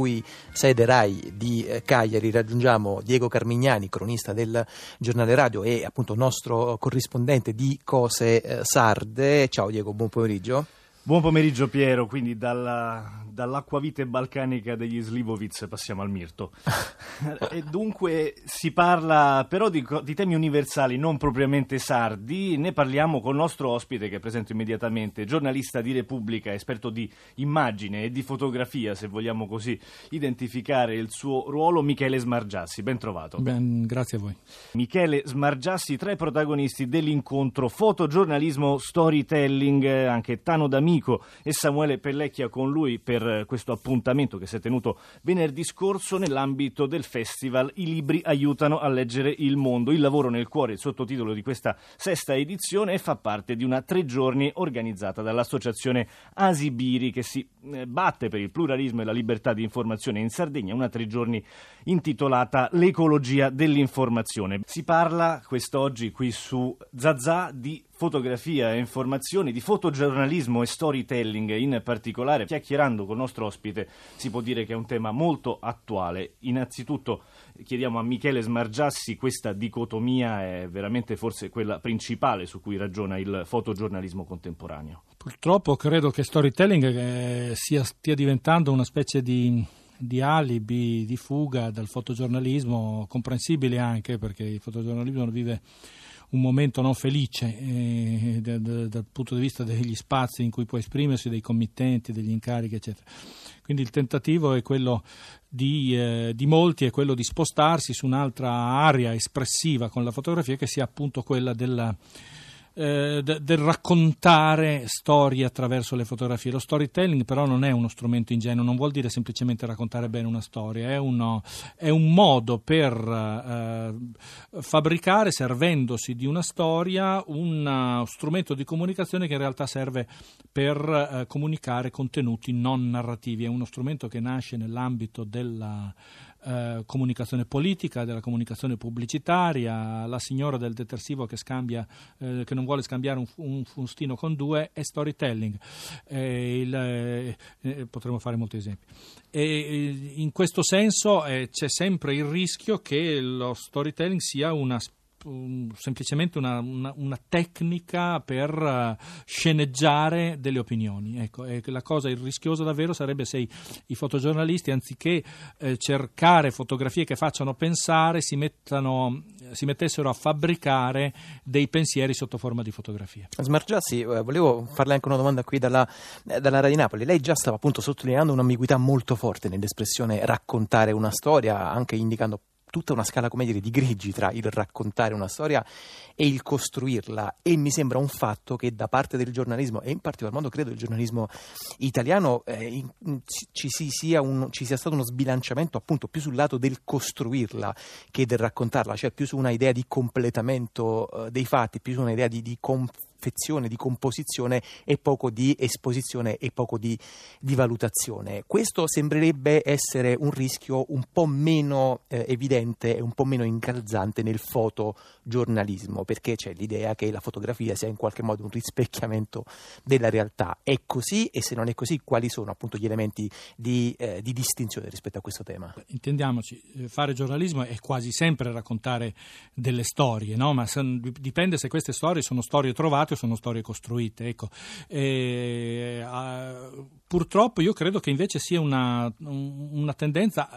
cui sede RAI di eh, Cagliari raggiungiamo Diego Carmignani, cronista del giornale radio e appunto nostro corrispondente di Cose eh, Sarde. Ciao Diego, buon pomeriggio. Buon pomeriggio Piero, quindi dalla, dall'acquavite balcanica degli Slivovic passiamo al mirto. e dunque si parla però di, di, temi universali, non propriamente sardi, ne parliamo con il nostro ospite che presento immediatamente, giornalista di Repubblica, esperto di immagine e di fotografia, se vogliamo così identificare il suo ruolo, Michele Smargiassi. Ben trovato. Ben, grazie a voi. Michele Smargiassi, tra i protagonisti dell'incontro fotogiornalismo storytelling, anche Tano D'Amico amico e Samuele Pellecchia con lui per questo appuntamento che si è tenuto venerdì scorso nell'ambito del festival I libri aiutano a leggere il mondo. Il lavoro nel cuore, il sottotitolo di questa sesta edizione, fa parte di una tre giorni organizzata dall'associazione Asibiri che si eh, batte per il pluralismo e la libertà di informazione in Sardegna, una tre giorni intitolata L'ecologia dell'informazione. Si parla quest'oggi qui su Zazà di fotografia e informazioni, di fotogiornalismo e storytelling in particolare. Chiacchierando con il nostro ospite si può dire che è un tema molto attuale. Innanzitutto chiediamo a Michele Smargiassi questa dicotomia è veramente forse quella principale su cui ragiona il fotogiornalismo contemporaneo. Purtroppo credo che storytelling eh, sia, stia diventando una specie di di alibi, di fuga dal fotogiornalismo, comprensibile anche perché il fotogiornalismo vive un momento non felice eh, dal, dal punto di vista degli spazi in cui può esprimersi, dei committenti, degli incarichi, eccetera. Quindi il tentativo è quello di, eh, di, molti, è quello di spostarsi su un'altra area espressiva con la fotografia che sia appunto quella della eh, del raccontare storie attraverso le fotografie. Lo storytelling però non è uno strumento ingenuo, non vuol dire semplicemente raccontare bene una storia, è, uno, è un modo per eh, fabbricare, servendosi di una storia, uno strumento di comunicazione che in realtà serve per eh, comunicare contenuti non narrativi, è uno strumento che nasce nell'ambito della eh, comunicazione politica, della comunicazione pubblicitaria, la signora del detersivo che, scambia, eh, che non vuole scambiare un, un, fustino con due è storytelling. Il, eh, eh, potremmo fare molti esempi. E in questo senso c'è sempre il rischio che lo storytelling sia una semplicemente una, una, una, tecnica per uh, sceneggiare delle opinioni. Ecco, la cosa rischiosa davvero sarebbe se i, i fotogiornalisti, anziché eh, cercare fotografie che facciano pensare, si, mettano, si, mettessero a fabbricare dei pensieri sotto forma di fotografie. Smargiassi, eh, volevo farle anche una domanda qui dalla, eh, dalla Radio Napoli. Lei già stava appunto sottolineando un'ambiguità molto forte nell'espressione raccontare una storia, anche indicando tutta una scala come dire, di grigi tra il raccontare una storia e il costruirla. E mi sembra un fatto che da parte del giornalismo e in particolar modo credo del giornalismo italiano eh, in, ci, sia un, ci, sia stato uno sbilanciamento appunto più sul lato del costruirla che del raccontarla, cioè più su una idea di completamento eh, dei fatti, più su un'idea di, di conf- confezione, di composizione e poco di esposizione e poco di, di valutazione. Questo sembrerebbe essere un rischio un po' meno eh, evidente e un po' meno incalzante nel fotogiornalismo, perché c'è l'idea che la fotografia sia in qualche modo un rispecchiamento della realtà. È così e se non è così quali sono appunto gli elementi di, eh, di distinzione rispetto a questo tema? Intendiamoci, eh, fare giornalismo è quasi sempre raccontare delle storie, no? ma dipende se queste storie sono storie trovate o sono storie costruite. Ecco. E, uh, purtroppo io credo che invece sia una, una tendenza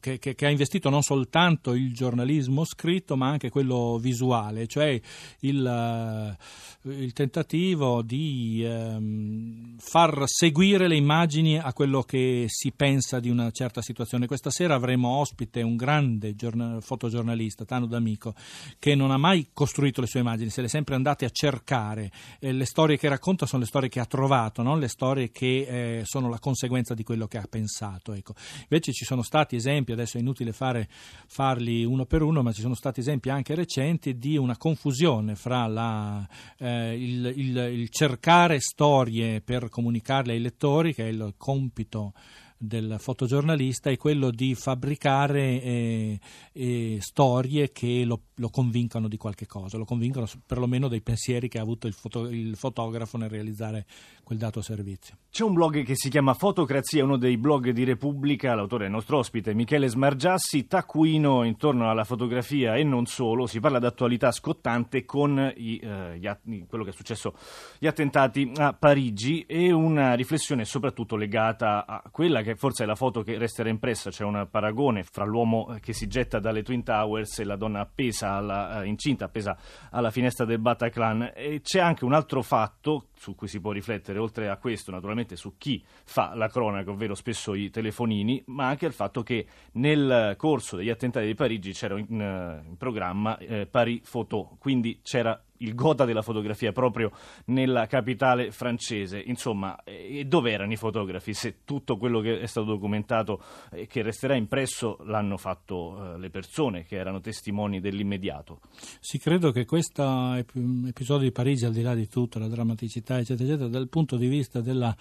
che, che, che, ha investito non soltanto il giornalismo scritto ma anche quello visuale, cioè il, uh, il tentativo di um, far seguire le immagini a quello che si pensa di una certa situazione. Questa sera avremo ospite un grande giornal- fotogiornalista, Tano D'Amico, che non ha mai costruito le sue immagini, se le è sempre andate a cercare. Eh, le storie che racconta sono le storie che ha trovato, non le storie che eh, sono la conseguenza di quello che ha pensato. Ecco. Invece ci sono stati esempi, adesso è inutile fare, farli uno per uno, ma ci sono stati esempi anche recenti di una confusione fra la, eh, il, il, il cercare storie per comunicarle ai lettori, che è il compito del fotogiornalista è quello di fabbricare eh, eh, storie che lo, lo convincano di qualche cosa, lo convincano perlomeno dei pensieri che ha avuto il, foto, il fotografo nel realizzare quel dato servizio. C'è un blog che si chiama Fotocrazia, uno dei blog di Repubblica, l'autore è il nostro ospite Michele Smargiassi, taccuino intorno alla fotografia e non solo, si parla d'attualità scottante con i, eh, gli, quello che è successo, gli attentati a Parigi e una riflessione soprattutto legata a quella che forse è la foto che resterà impressa, c'è un paragone fra l'uomo che si getta dalle Twin Towers e la donna appesa alla, eh, incinta, appesa alla finestra del Bataclan. E c'è anche un altro fatto su cui si può riflettere, oltre a questo naturalmente su chi fa la cronaca, ovvero spesso i telefonini, ma anche al fatto che nel corso degli attentati di Parigi c'era in, eh, in programma eh, Paris Photo, quindi c'era il gota della fotografia proprio nella capitale francese. Insomma, e dove erano i fotografi se tutto quello che è stato documentato e che resterà impresso l'hanno fatto eh, le persone che erano testimoni dell'immediato? Sì, credo che questo episodio di Parigi, al di là di tutto, la drammaticità, eccetera, eccetera, dal punto di vista della,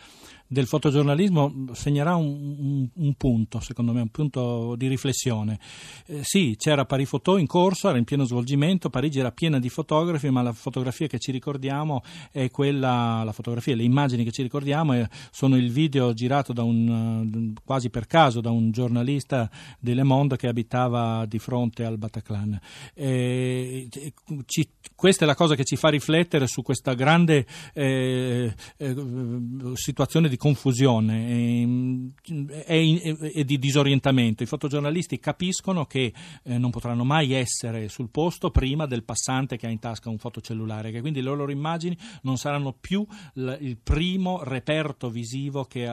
del fotogiornalismo segnerà un, un, un, punto, secondo me, un punto di riflessione. Eh, sì, c'era Paris Photo in corso, era in pieno svolgimento, Parigi era piena di fotografi, ma la la fotografia che ci ricordiamo è quella, la fotografia, le immagini che ci ricordiamo è, sono il video girato da un, quasi per caso da un giornalista di Le Monde che abitava di fronte al Bataclan. E, ci, questa è la cosa che ci fa riflettere su questa grande eh, eh, situazione di confusione e, e, di disorientamento. I fotogiornalisti capiscono che eh, non potranno mai essere sul posto prima del passante che ha in tasca un fotocellulare cellulare, che quindi le loro immagini non saranno più il primo reperto visivo che,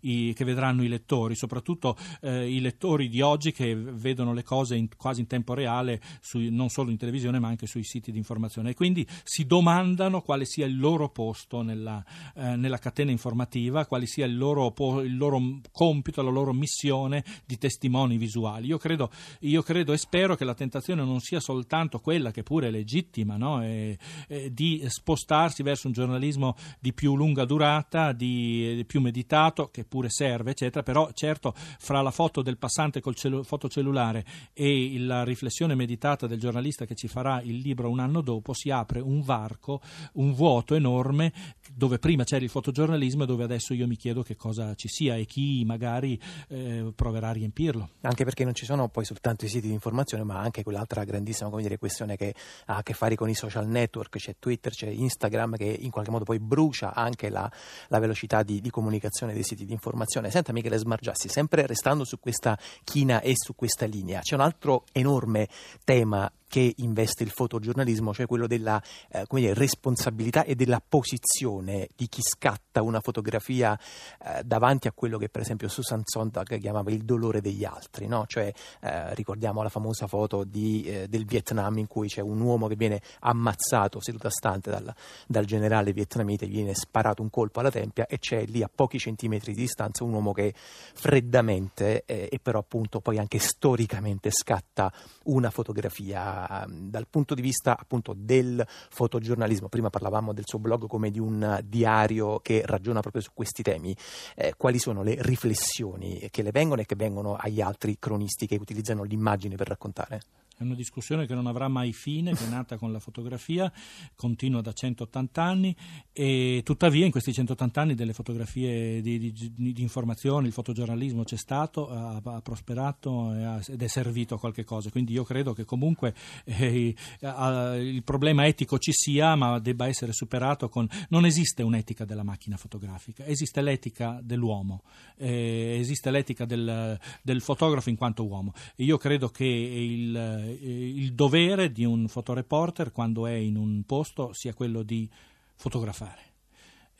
i, che vedranno i lettori, soprattutto eh, i lettori di oggi che vedono le cose in, quasi in tempo reale, sui, non solo in televisione ma anche sui siti di informazione e quindi si domandano quale sia il loro posto nella, eh, nella catena informativa, quale sia il loro, il loro, compito, la loro missione di testimoni visuali. Io credo, io credo e spero che la tentazione non sia soltanto quella che pure è legittima, no? e, e di spostarsi verso un giornalismo di più lunga durata, di, di, più meditato, che pure serve, eccetera, però certo fra la foto del passante col celu- fotocellulare e la riflessione meditata del giornalista che ci farà il libro un anno dopo si apre un varco, un vuoto enorme dove prima c'era il fotogiornalismo e dove adesso io mi chiedo che cosa ci sia e chi magari eh, proverà a riempirlo. Anche perché non ci sono poi soltanto i siti di informazione, ma anche quell'altra grandissima dire, questione che ha a che fare con i social network, c'è Twitter, c'è Instagram che in qualche modo poi brucia anche la, la velocità di, di, comunicazione dei siti di informazione. Senta Michele Smargiassi, sempre restando su questa china e su questa linea, c'è un altro enorme tema che investe il fotogiornalismo, cioè quello della eh, dire, responsabilità e della posizione di chi scatta una fotografia eh, davanti a quello che per esempio Susan Sontag chiamava il dolore degli altri, no? cioè eh, ricordiamo la famosa foto di, eh, del Vietnam in cui c'è un uomo che viene ammazzato seduto a stante dal, dal generale vietnamita, gli viene sparato un colpo alla tempia e c'è lì a pochi centimetri di distanza un uomo che freddamente eh, e però appunto poi anche storicamente scatta una fotografia dal punto di vista appunto del fotogiornalismo, prima parlavamo del suo blog come di un diario che ragiona proprio su questi temi, eh, quali sono le riflessioni che le vengono e che vengono agli altri cronisti che utilizzano l'immagine per raccontare? È una discussione che non avrà mai fine, che è nata con la fotografia, continua da 180 anni e tuttavia in questi 180 anni delle fotografie di, di, di informazione, il fotogiornalismo c'è stato, ha, ha prosperato ed è servito a qualche cosa. Quindi io credo che comunque eh, il problema etico ci sia, ma debba essere superato con... Non esiste un'etica della macchina fotografica, esiste l'etica dell'uomo, eh, esiste l'etica del, del, fotografo in quanto uomo. Io credo che il il dovere di un fotoreporter quando è in un posto sia quello di fotografare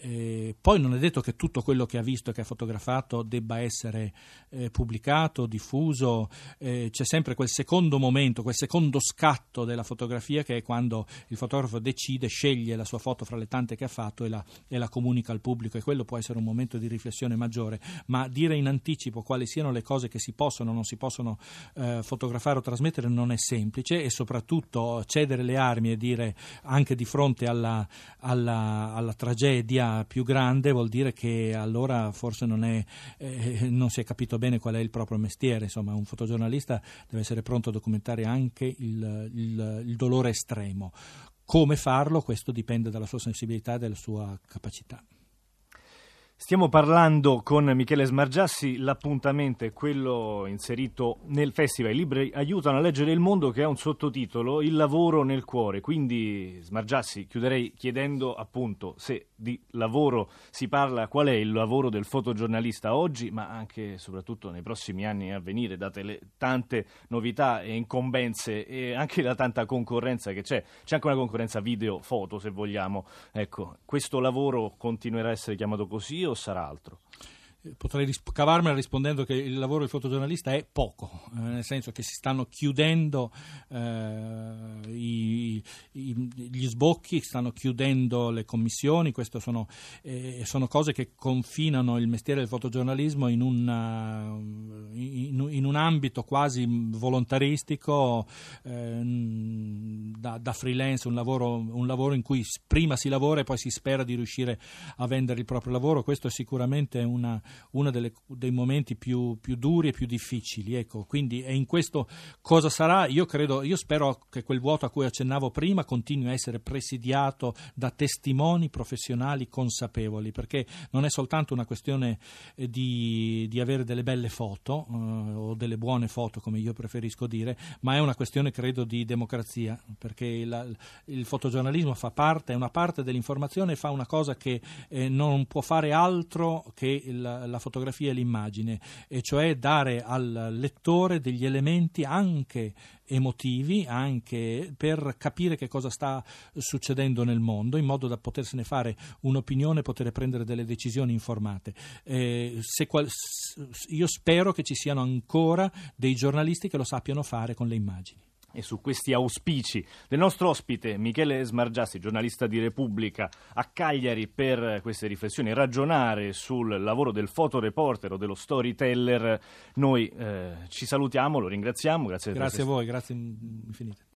eh, poi non è detto che tutto quello che ha visto e che ha fotografato debba essere eh, pubblicato, diffuso, eh, c'è sempre quel secondo momento, quel secondo scatto della fotografia che è quando il fotografo decide, sceglie la sua foto fra le tante che ha fatto e la, e la comunica al pubblico. E quello può essere un momento di riflessione maggiore, ma dire in anticipo quali siano le cose che si possono o non si possono eh, fotografare o trasmettere non è semplice e soprattutto cedere le armi e dire anche di fronte alla, alla, alla tragedia più grande vuol dire che allora forse non, è, eh, non, si è capito bene qual è il proprio mestiere. Insomma, un fotogiornalista deve essere pronto a documentare anche il, il, il dolore estremo. Come farlo? Questo dipende dalla sua sensibilità e dalla sua capacità. Stiamo parlando con Michele Smargiassi, l'appuntamento è quello inserito nel festival I libri aiutano a leggere il mondo che ha un sottotitolo Il lavoro nel cuore, quindi Smargiassi chiuderei chiedendo appunto se di lavoro. Si parla, qual è il lavoro del fotogiornalista oggi, ma anche e soprattutto nei prossimi anni a venire, date le tante novità e incombenze e anche la tanta concorrenza che c'è, c'è anche una concorrenza video-foto se vogliamo, ecco, questo lavoro continuerà a essere chiamato così o sarà altro? potrei risp- cavarmela rispondendo che il lavoro del fotogiornalista è poco, eh, nel senso che si stanno chiudendo eh, i, gli sbocchi, stanno chiudendo le commissioni, queste sono, eh, sono, cose che confinano il mestiere del fotogiornalismo in, una, in, in un ambito quasi volontaristico, ehm, da, da, freelance, un lavoro, un lavoro in cui prima si lavora e poi si spera di riuscire a vendere il proprio lavoro, questo è sicuramente uno dei momenti più, più, duri e più difficili. Ecco, quindi è in questo cosa sarà? Io credo, io spero che quel vuoto a cui accennavo prima continui a essere presidiato da testimoni professionali consapevoli, perché non è soltanto una questione eh, di, di avere delle belle foto eh, o delle buone foto, come io preferisco dire, ma è una questione, credo, di democrazia, perché la, il fotogiornalismo fa parte, è una parte dell'informazione e fa una cosa che eh, non può fare altro che il, la fotografia e l'immagine, e cioè dare al lettore degli elementi anche emotivi, anche per capire che cosa sta succedendo nel mondo, in modo da potersene fare un'opinione poter prendere delle decisioni informate. Eh, qual- io spero che ci siano ancora dei giornalisti che lo sappiano fare con le immagini. E su questi auspici del nostro ospite Michele Smargiassi, giornalista di Repubblica a Cagliari, per queste riflessioni, ragionare sul lavoro del fotoreporter o dello storyteller, noi eh, ci salutiamo, lo ringraziamo. Grazie, grazie a voi, grazie infinite.